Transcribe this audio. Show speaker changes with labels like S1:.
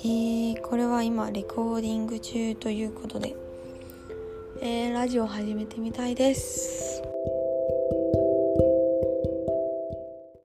S1: えー、これは今レコーディング中ということで、えー、ラジオ始めてみたいです。